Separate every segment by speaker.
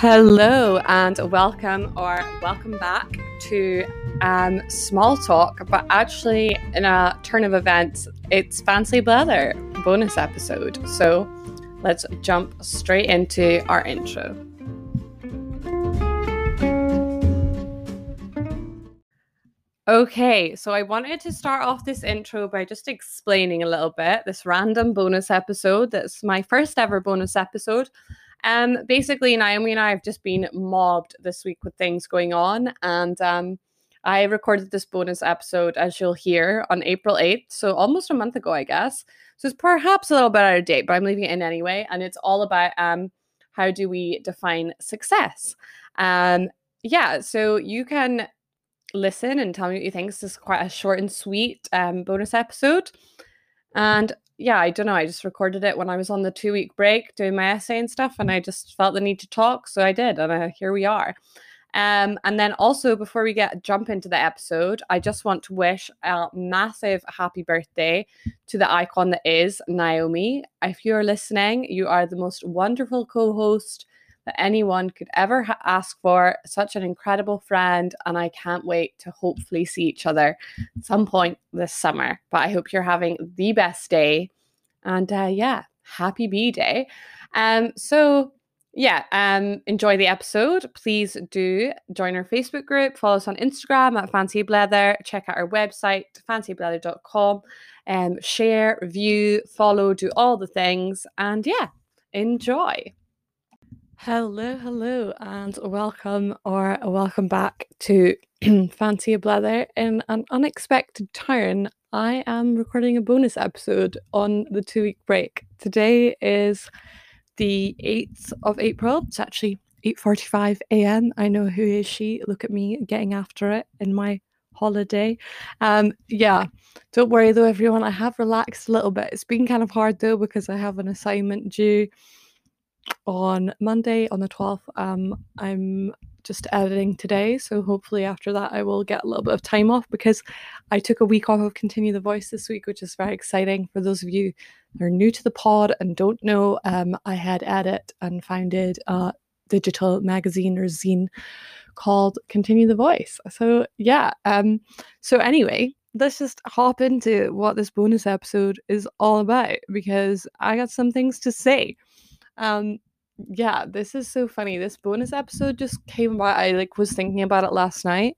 Speaker 1: Hello and welcome or welcome back to um, Small Talk, but actually, in a turn of events, it's Fancy Blether bonus episode. So let's jump straight into our intro. Okay, so I wanted to start off this intro by just explaining a little bit this random bonus episode. That's my first ever bonus episode. Um, basically, Naomi and I have just been mobbed this week with things going on, and um, I recorded this bonus episode, as you'll hear, on April 8th, so almost a month ago, I guess. So it's perhaps a little bit out of date, but I'm leaving it in anyway, and it's all about um, how do we define success. Um, yeah, so you can listen and tell me what you think. This is quite a short and sweet um, bonus episode. And yeah, I don't know. I just recorded it when I was on the two week break doing my essay and stuff, and I just felt the need to talk, so I did, and uh, here we are. Um, and then also before we get jump into the episode, I just want to wish a massive happy birthday to the icon that is Naomi. If you are listening, you are the most wonderful co-host that anyone could ever ha- ask for. Such an incredible friend, and I can't wait to hopefully see each other at some point this summer. But I hope you're having the best day, and uh, yeah, happy B Day. Um, so yeah, um, enjoy the episode. Please do join our Facebook group, follow us on Instagram at Fancy Blether, check out our website, fancyblether.com, um, share, review, follow, do all the things, and yeah, enjoy. Hello, hello, and welcome or welcome back to Fancy Blether. In an unexpected turn, I am recording a bonus episode on the two week break. Today is the 8th of April. It's actually 8:45 a.m. I know who is she. Look at me getting after it in my holiday. Um yeah, don't worry though everyone. I have relaxed a little bit. It's been kind of hard though because I have an assignment due on Monday on the 12th. Um, I'm just editing today, so hopefully after that I will get a little bit of time off because I took a week off of Continue the Voice this week, which is very exciting for those of you that are new to the pod and don't know. Um, I had edit and founded a digital magazine or zine called Continue the Voice. So yeah. Um, so anyway, let's just hop into what this bonus episode is all about because I got some things to say. Um, yeah, this is so funny. This bonus episode just came about. I like was thinking about it last night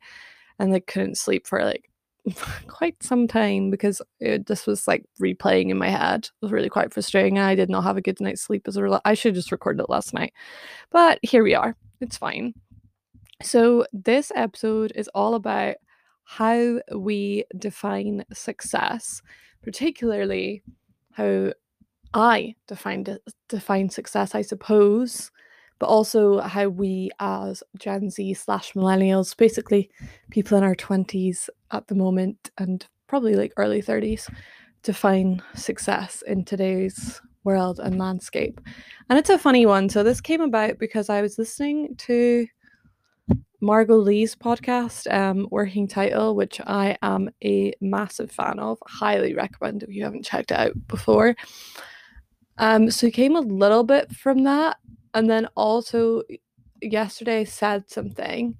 Speaker 1: and like couldn't sleep for like quite some time because it just was like replaying in my head. It was really quite frustrating. and I did not have a good night's sleep as a result. I should just recorded it last night. But here we are. It's fine. So this episode is all about how we define success, particularly how I define define success, I suppose, but also how we as Gen Z slash millennials, basically people in our twenties at the moment and probably like early thirties, define success in today's world and landscape. And it's a funny one. So this came about because I was listening to Margot Lee's podcast, um, Working Title, which I am a massive fan of. Highly recommend if you haven't checked it out before. Um, so it came a little bit from that, and then also yesterday said something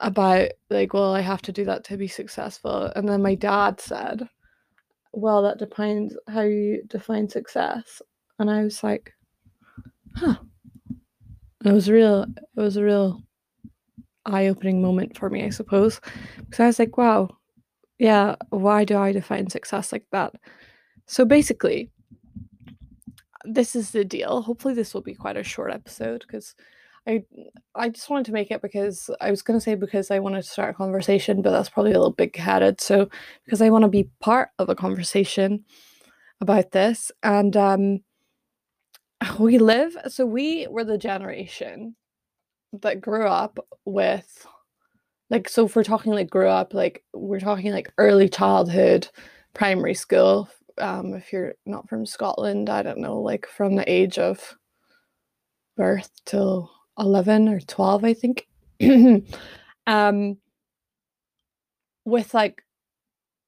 Speaker 1: about like, well, I have to do that to be successful, and then my dad said, well, that depends how you define success, and I was like, huh. It was real. It was a real eye-opening moment for me, I suppose, because I was like, wow, yeah, why do I define success like that? So basically, this is the deal. Hopefully, this will be quite a short episode because I I just wanted to make it because I was to say because I wanted to start a conversation, but that's probably a little big headed. So because I want to be part of a conversation about this, and um, we live. So we were the generation that grew up with like so if we're talking like grew up like we're talking like early childhood primary school um, if you're not from Scotland, I don't know, like from the age of birth till 11 or 12, I think. um, with like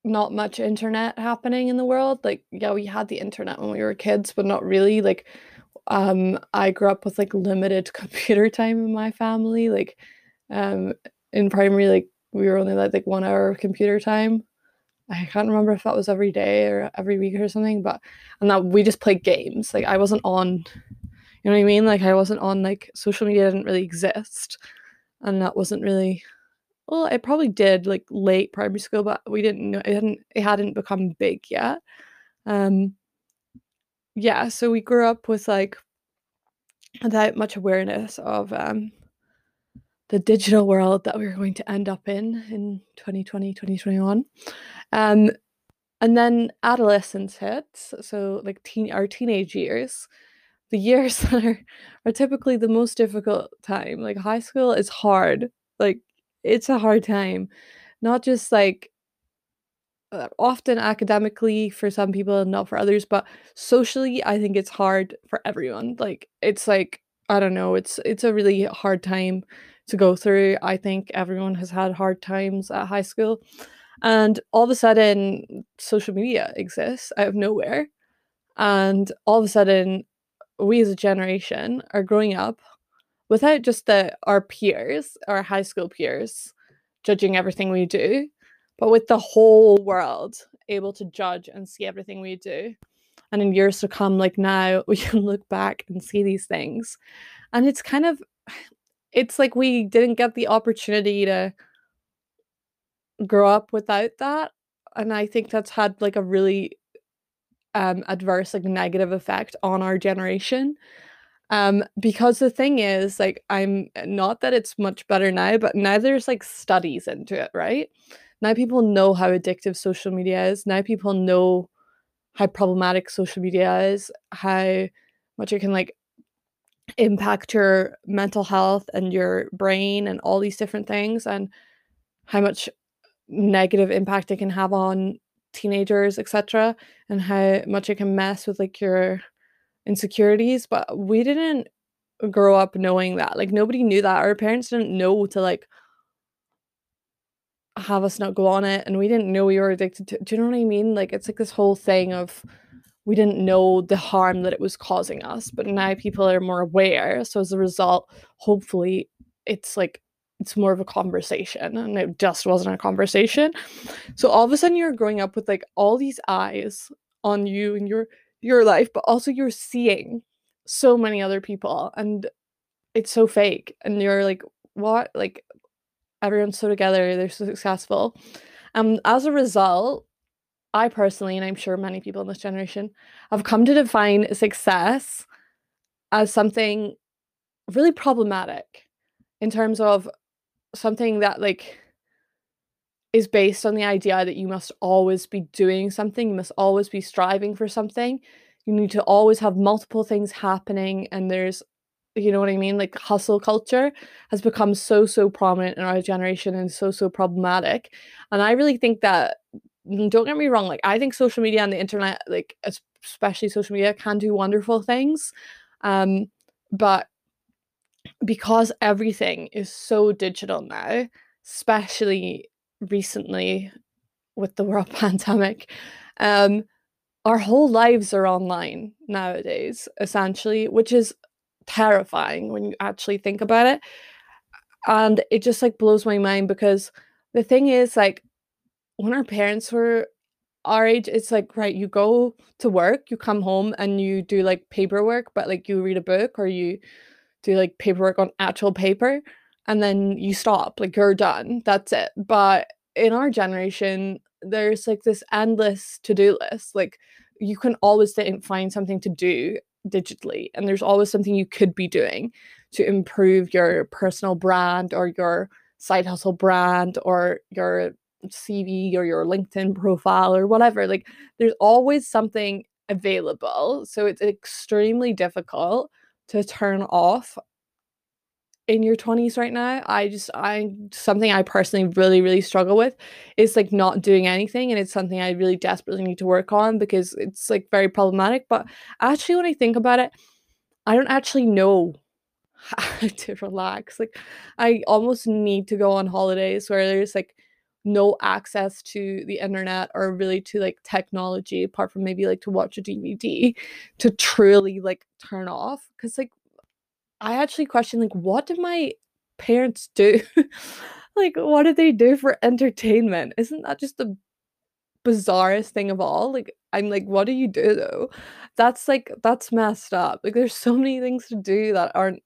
Speaker 1: not much internet happening in the world. Like, yeah, we had the internet when we were kids, but not really. Like, um I grew up with like limited computer time in my family. Like um in primary, like we were only allowed like one hour of computer time. I can't remember if that was every day or every week or something, but and that we just played games. Like I wasn't on you know what I mean? Like I wasn't on like social media didn't really exist. And that wasn't really well, it probably did like late primary school, but we didn't know it hadn't it hadn't become big yet. Um yeah, so we grew up with like without much awareness of um the digital world that we're going to end up in in 2020 2021 um and then adolescence hits. So like teen our teenage years the years that are, are typically the most difficult time. Like high school is hard. Like it's a hard time. Not just like uh, often academically for some people and not for others but socially i think it's hard for everyone. Like it's like i don't know it's it's a really hard time to go through i think everyone has had hard times at high school and all of a sudden social media exists out of nowhere and all of a sudden we as a generation are growing up without just the our peers our high school peers judging everything we do but with the whole world able to judge and see everything we do. And in years to come, like now, we can look back and see these things. And it's kind of, it's like we didn't get the opportunity to grow up without that. And I think that's had like a really um, adverse, like negative effect on our generation. Um, because the thing is, like, I'm not that it's much better now, but now there's like studies into it, right? now people know how addictive social media is. Now people know how problematic social media is, how much it can like impact your mental health and your brain and all these different things and how much negative impact it can have on teenagers etc and how much it can mess with like your insecurities but we didn't grow up knowing that like nobody knew that our parents didn't know to like have us not go on it and we didn't know we were addicted to do you know what I mean? Like it's like this whole thing of we didn't know the harm that it was causing us, but now people are more aware. So as a result, hopefully it's like it's more of a conversation and it just wasn't a conversation. So all of a sudden you're growing up with like all these eyes on you and your your life, but also you're seeing so many other people and it's so fake and you're like what like everyone's so together, they're so successful. Um, as a result, I personally, and I'm sure many people in this generation, have come to define success as something really problematic in terms of something that like is based on the idea that you must always be doing something, you must always be striving for something. You need to always have multiple things happening and there's you know what I mean? Like hustle culture has become so so prominent in our generation and so so problematic. And I really think that don't get me wrong, like I think social media and the internet, like especially social media, can do wonderful things. Um, but because everything is so digital now, especially recently with the world pandemic, um, our whole lives are online nowadays, essentially, which is terrifying when you actually think about it. And it just like blows my mind because the thing is like when our parents were our age, it's like right, you go to work, you come home and you do like paperwork, but like you read a book or you do like paperwork on actual paper and then you stop, like you're done. That's it. But in our generation, there's like this endless to-do list. Like you can always find something to do digitally and there's always something you could be doing to improve your personal brand or your side hustle brand or your CV or your LinkedIn profile or whatever like there's always something available so it's extremely difficult to turn off in your 20s right now. I just i something i personally really really struggle with is like not doing anything and it's something i really desperately need to work on because it's like very problematic but actually when i think about it i don't actually know how to relax like i almost need to go on holidays where there's like no access to the internet or really to like technology apart from maybe like to watch a DVD to truly like turn off cuz like I actually question like what did my parents do? like what did they do for entertainment? Isn't that just the bizarrest thing of all? Like I'm like what do you do though? That's like that's messed up. Like there's so many things to do that aren't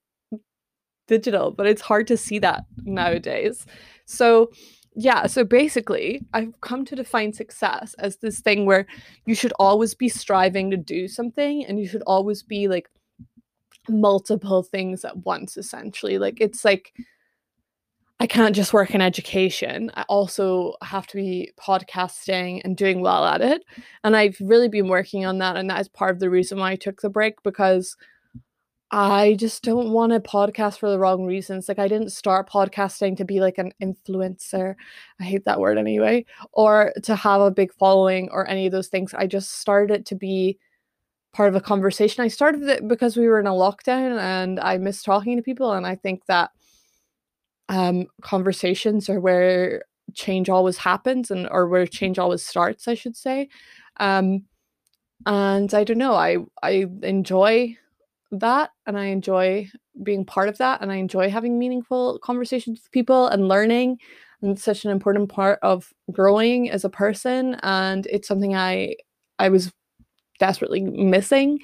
Speaker 1: digital, but it's hard to see that nowadays. So yeah, so basically, I've come to define success as this thing where you should always be striving to do something and you should always be like multiple things at once, essentially. Like, it's like I can't just work in education. I also have to be podcasting and doing well at it. And I've really been working on that. And that is part of the reason why I took the break because I just don't want to podcast for the wrong reasons. Like I didn't start podcasting to be like an influencer. I hate that word anyway, or to have a big following or any of those things. I just started it to be part of a conversation. I started it because we were in a lockdown and I miss talking to people and I think that um conversations are where change always happens and or where change always starts, I should say. Um and I don't know, I I enjoy that and I enjoy being part of that and I enjoy having meaningful conversations with people and learning and it's such an important part of growing as a person and it's something I I was desperately missing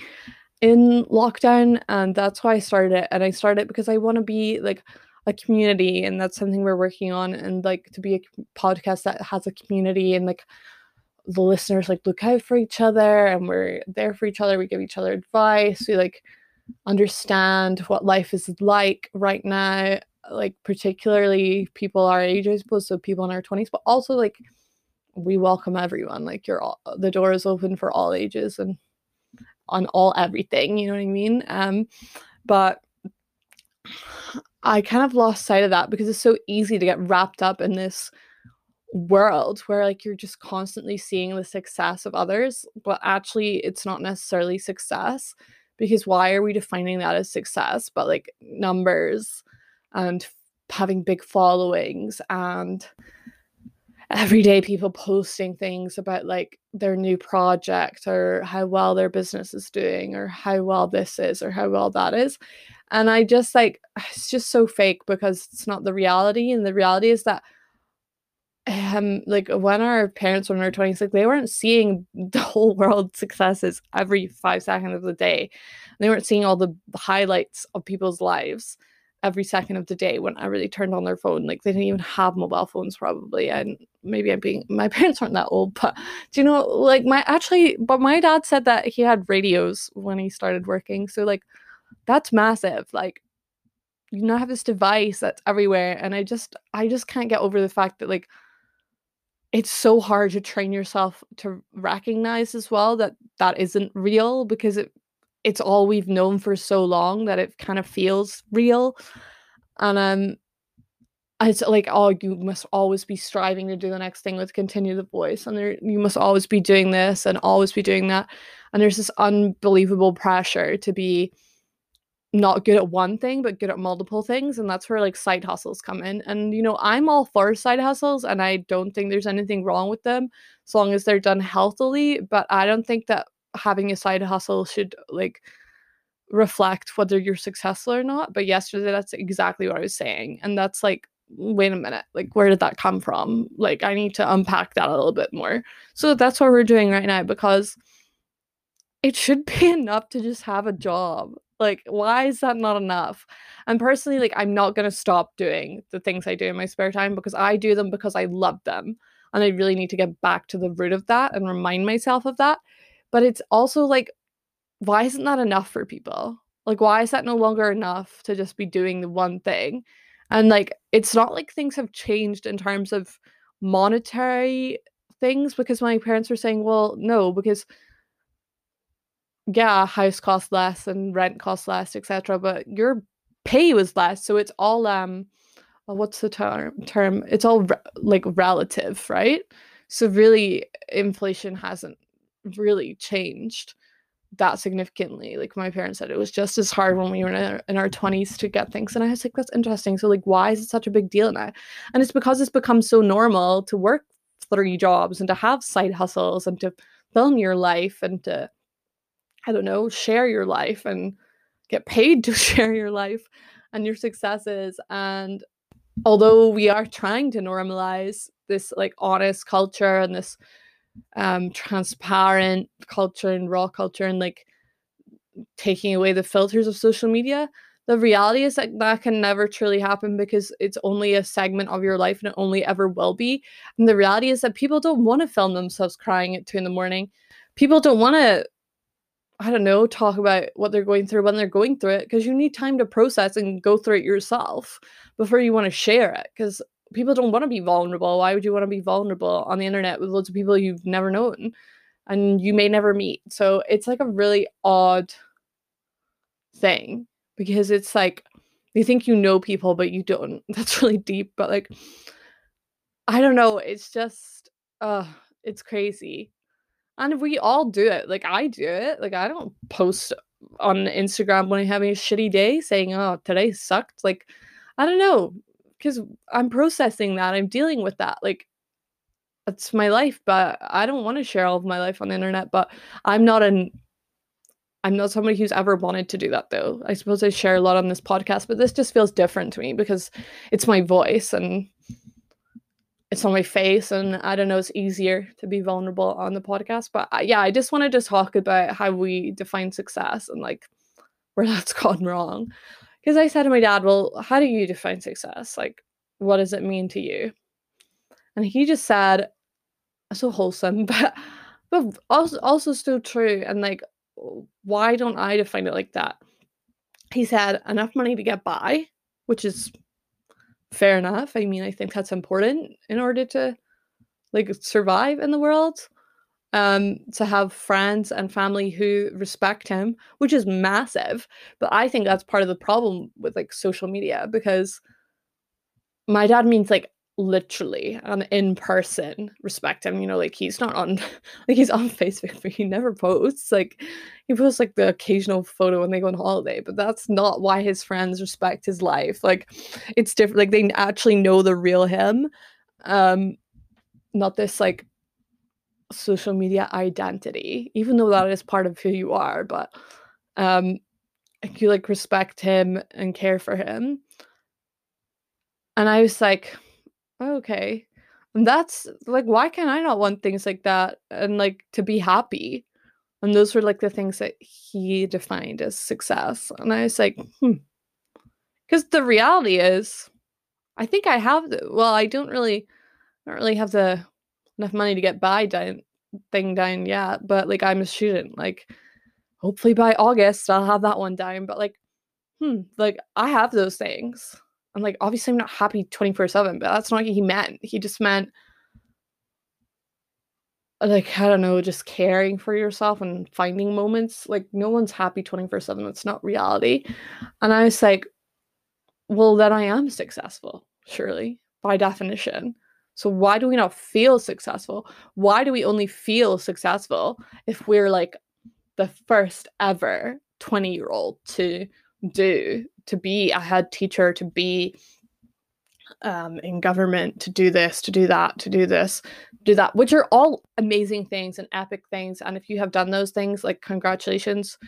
Speaker 1: in lockdown and that's why I started it and I started it because I want to be like a community and that's something we're working on and like to be a podcast that has a community and like the listeners like look out for each other and we're there for each other we give each other advice we like understand what life is like right now like particularly people our age i suppose so people in our 20s but also like we welcome everyone like you're all the door is open for all ages and on all everything you know what i mean? Um but i kind of lost sight of that because it's so easy to get wrapped up in this world where like you're just constantly seeing the success of others but actually it's not necessarily success because why are we defining that as success but like numbers and having big followings and everyday people posting things about like their new project or how well their business is doing or how well this is or how well that is? And i just like it's just so fake because it's not the reality and the reality is that um like when our parents were in their 20s like they weren't seeing the whole world successes every five seconds of the day. They weren't seeing all the highlights of people's lives every second of the day whenever they turned on their phone. Like they didn't even have mobile phones probably and maybe i'm being my parents aren't that old but do you know like my actually but my dad said that he had radios when he started working so like that's massive like you now have this device that's everywhere and i just i just can't get over the fact that like it's so hard to train yourself to recognize as well that that isn't real because it it's all we've known for so long that it kind of feels real. And um it's like oh you must always be striving to do the next thing let's continue the voice and there you must always be doing this and always be doing that. And there's this unbelievable pressure to be not good at one thing but good at multiple things and that's where like side hustles come in and you know i'm all for side hustles and i don't think there's anything wrong with them as long as they're done healthily but i don't think that having a side hustle should like reflect whether you're successful or not but yesterday that's exactly what i was saying and that's like wait a minute like where did that come from? Like i need to unpack that a little bit more. So that's what we're doing right now because it should be enough to just have a job like, why is that not enough? And personally, like, I'm not going to stop doing the things I do in my spare time because I do them because I love them. And I really need to get back to the root of that and remind myself of that. But it's also like, why isn't that enough for people? Like, why is that no longer enough to just be doing the one thing? And like, it's not like things have changed in terms of monetary things because my parents were saying, well, no, because yeah, house costs less and rent costs less, etc. But your pay was less, so it's all um, well, what's the term? Term? It's all re- like relative, right? So really, inflation hasn't really changed that significantly. Like my parents said, it was just as hard when we were in our, in our 20s to get things. And I was like, that's interesting. So, like, why is it such a big deal now? And it's because it's become so normal to work three jobs and to have side hustles and to film your life and to, I don't know, share your life and get paid to share your life and your successes. And although we are trying to normalize this like honest culture and this um transparent culture and raw culture and like taking away the filters of social media the reality is that that can never truly happen because it's only a segment of your life and it only ever will be and the reality is that people don't want to film themselves crying at two in the morning people don't want to i don't know talk about what they're going through when they're going through it because you need time to process and go through it yourself before you want to share it because people don't want to be vulnerable. Why would you want to be vulnerable on the internet with loads of people you've never known and you may never meet? So it's like a really odd thing because it's like you think you know people, but you don't. That's really deep, but like, I don't know. It's just, uh, it's crazy. And we all do it. Like, I do it. Like, I don't post on Instagram when I'm having a shitty day saying, oh, today sucked. Like, I don't know because I'm processing that. I'm dealing with that. Like, it's my life, but I don't want to share all of my life on the internet. But I'm not an I'm not somebody who's ever wanted to do that though. I suppose I share a lot on this podcast, but this just feels different to me because it's my voice and it's on my face and I don't know it's easier to be vulnerable on the podcast. But uh, yeah, I just wanted to talk about how we define success and like where that's gone wrong because I said to my dad, Well, how do you define success? Like, what does it mean to you? And he just said, so wholesome, but but also also still true. And like, why don't I define it like that? He said, enough money to get by, which is fair enough. I mean, I think that's important in order to like survive in the world um, to have friends and family who respect him, which is massive. But I think that's part of the problem with like social media because my dad means like literally and in person respect him you know like he's not on like he's on facebook but he never posts like he posts like the occasional photo when they go on holiday but that's not why his friends respect his life like it's different like they actually know the real him um not this like social media identity, even though that is part of who you are, but um you like respect him and care for him. And I was like, okay. And that's like why can I not want things like that and like to be happy? And those were like the things that he defined as success. And I was like, hmm. Because the reality is, I think I have the well, I don't really I don't really have the enough money to get by down thing down yet, but like I'm a student. Like hopefully by August I'll have that one down. But like, hmm, like I have those things. I'm like, obviously I'm not happy 24-7, but that's not what he meant. He just meant like I don't know, just caring for yourself and finding moments. Like no one's happy 24/7. That's not reality. And I was like, well, then I am successful, surely, by definition. So why do we not feel successful? Why do we only feel successful if we're like the first ever 20 year old to do, to be a head teacher, to be um, in government, to do this, to do that, to do this, do that, which are all amazing things and epic things. And if you have done those things, like congratulations,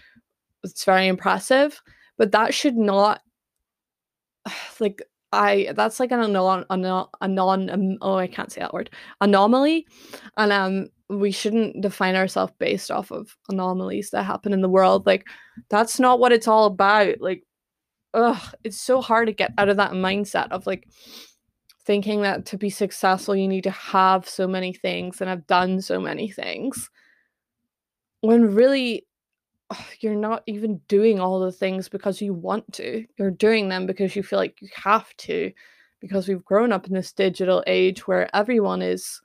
Speaker 1: it's very impressive. But that should not like I that's like an anon, anon, anon oh I can't say that word anomaly, and um we shouldn't define ourselves based off of anomalies that happen in the world. Like that's not what it's all about. Like, ugh, it's so hard to get out of that mindset of like thinking that to be successful you need to have so many things and have done so many things. When really you're not even doing all the things because you want to. You're doing them because you feel like you have to, because we've grown up in this digital age where everyone is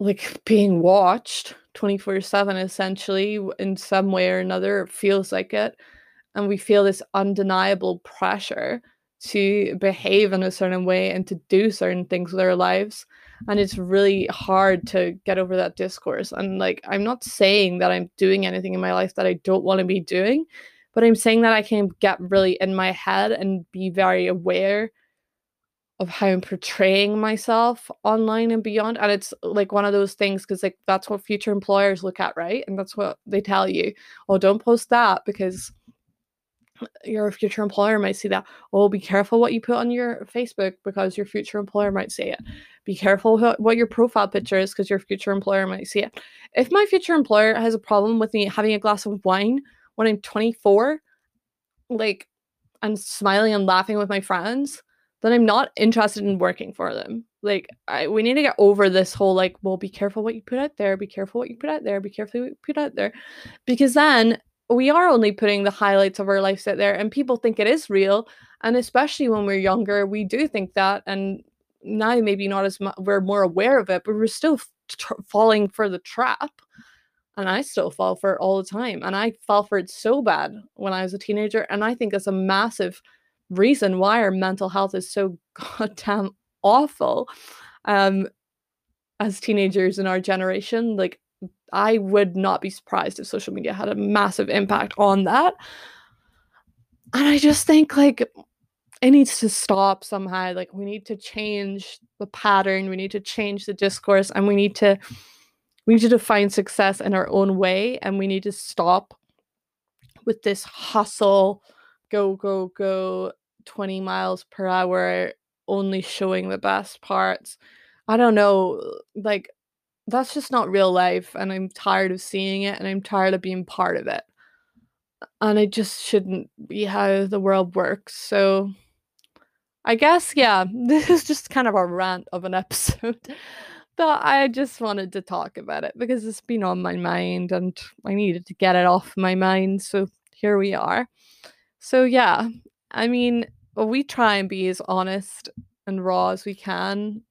Speaker 1: like being watched 24 7 essentially in some way or another. It feels like it. And we feel this undeniable pressure to behave in a certain way and to do certain things with our lives. and it's really hard to get over that discourse and like i'm not saying that i'm doing anything in my life that i don't want to be doing but i'm saying that i can get really in my head and be very aware of how i'm portraying myself online and beyond and it's uh, like one of those things because like that's what future employers look at right and that's what they tell you oh don't post that because your future employer might see that. Oh, be careful what you put on your Facebook because your future employer might see it. Be careful what your profile picture is because your future employer might see it. If my future employer has a problem with me having a glass of wine when I'm 24, like I'm smiling and laughing with my friends, then I'm not interested in working for them. Like I, we need to get over this whole like, well, be careful what you put out there, be careful what you put out there, be careful what you put out there. Because then we are only putting the highlights of our lives out there and people think it is real and especially when we're younger we do think that and now maybe not as much we're more aware of it but we're still tr- falling for the trap and i still fall for it all the time and i fell for it so bad when i was a teenager and i think it's a massive reason why our mental health is so goddamn awful um as teenagers in our generation like I would not be surprised if social media had a massive impact on that. And I just think like it needs to stop somehow. Like we need to change the pattern, we need to change the discourse, and we need to we need to define success in our own way, and we need to stop with this hustle, go, go, go, 20 miles per hour, only showing the best parts. I don't know, like that's just not real life and i'm tired of seeing it and i'm tired of being part of it and it just shouldn't be how the world works so i guess yeah this is just kind of a rant of an episode but i just wanted to talk about it because it's been on my mind and i needed to get it off my mind so here we are so yeah i mean we try and be as honest and raw as we can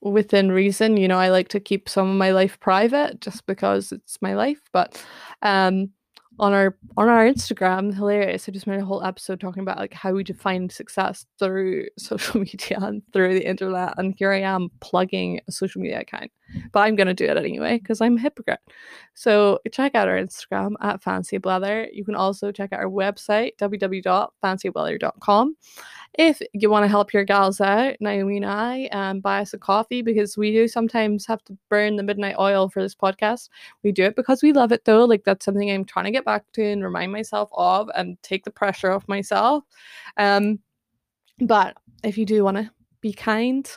Speaker 1: within reason. You know, I like to keep some of my life private just because it's my life. But um on our on our Instagram, hilarious. I just made a whole episode talking about like how we define success through social media and through the internet. And here I am plugging a social media account. But I'm gonna do it anyway because I'm a hypocrite. So check out our Instagram at Fancy Blether. You can also check out our website, www.fancyblether.com if you want to help your gals out, Naomi and I, um, buy us a coffee because we do sometimes have to burn the midnight oil for this podcast. We do it because we love it though. Like that's something I'm trying to get back to and remind myself of and take the pressure off myself. Um, but if you do want to be kind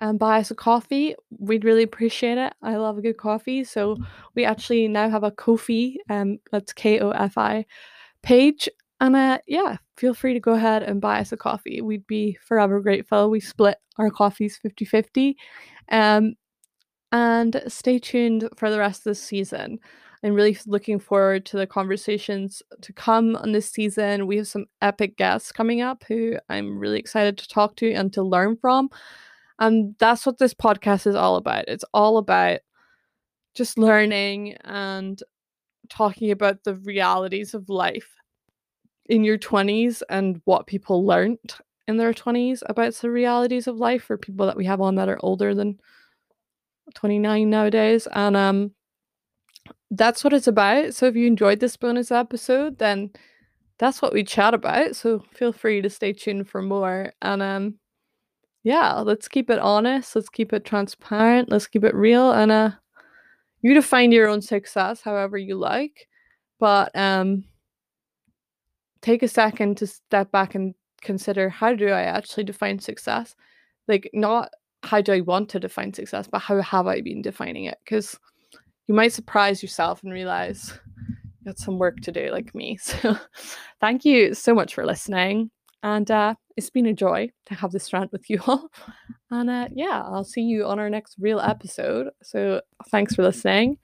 Speaker 1: and buy us a coffee, we'd really appreciate it. I love a good coffee. So we actually now have a Ko-fi, um, that's K O F I page and uh, yeah, feel free to go ahead and buy us a coffee. We'd be forever grateful. We split our coffees 50 50. Um, and stay tuned for the rest of the season. I'm really looking forward to the conversations to come on this season. We have some epic guests coming up who I'm really excited to talk to and to learn from. And that's what this podcast is all about. It's all about just learning and talking about the realities of life in your 20s and what people learned in their 20s about the realities of life for people that we have on that are older than 29 nowadays and um that's what it's about. So if you enjoyed this bonus episode then that's what we chat about. So feel free to stay tuned for more. And um yeah let's keep it honest. Let's keep it transparent. Let's keep it real and uh you define your own success however you like. But um take a second to step back and consider how do I actually define success? Like, not how do I want to define success, but how have I been defining it? Because you might surprise yourself and realize you got some work to do, like me. So, thank you so much for listening. And uh, it's been a joy to have this rant with you all. And uh, yeah, I'll see you on our next real episode. So, thanks for listening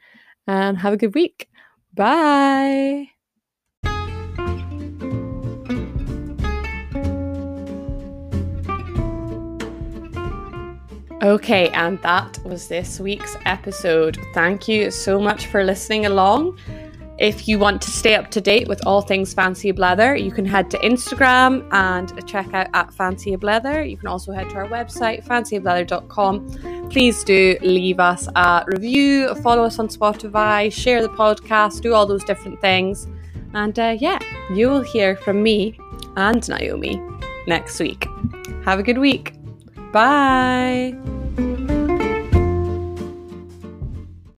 Speaker 1: and have a good week. Bye. Okay, and that was this week's episode. Thank you so much for listening along. If you want to stay up to date with all things Fancy Blether, you can head to Instagram and check out at Fancy Blether. You can also head to our website, fancyblether.com. Please do leave us a review, follow us on Spotify, share the podcast, do all those different things. And uh, yeah, you will hear from me and Naomi next week. Have a good week. Bye.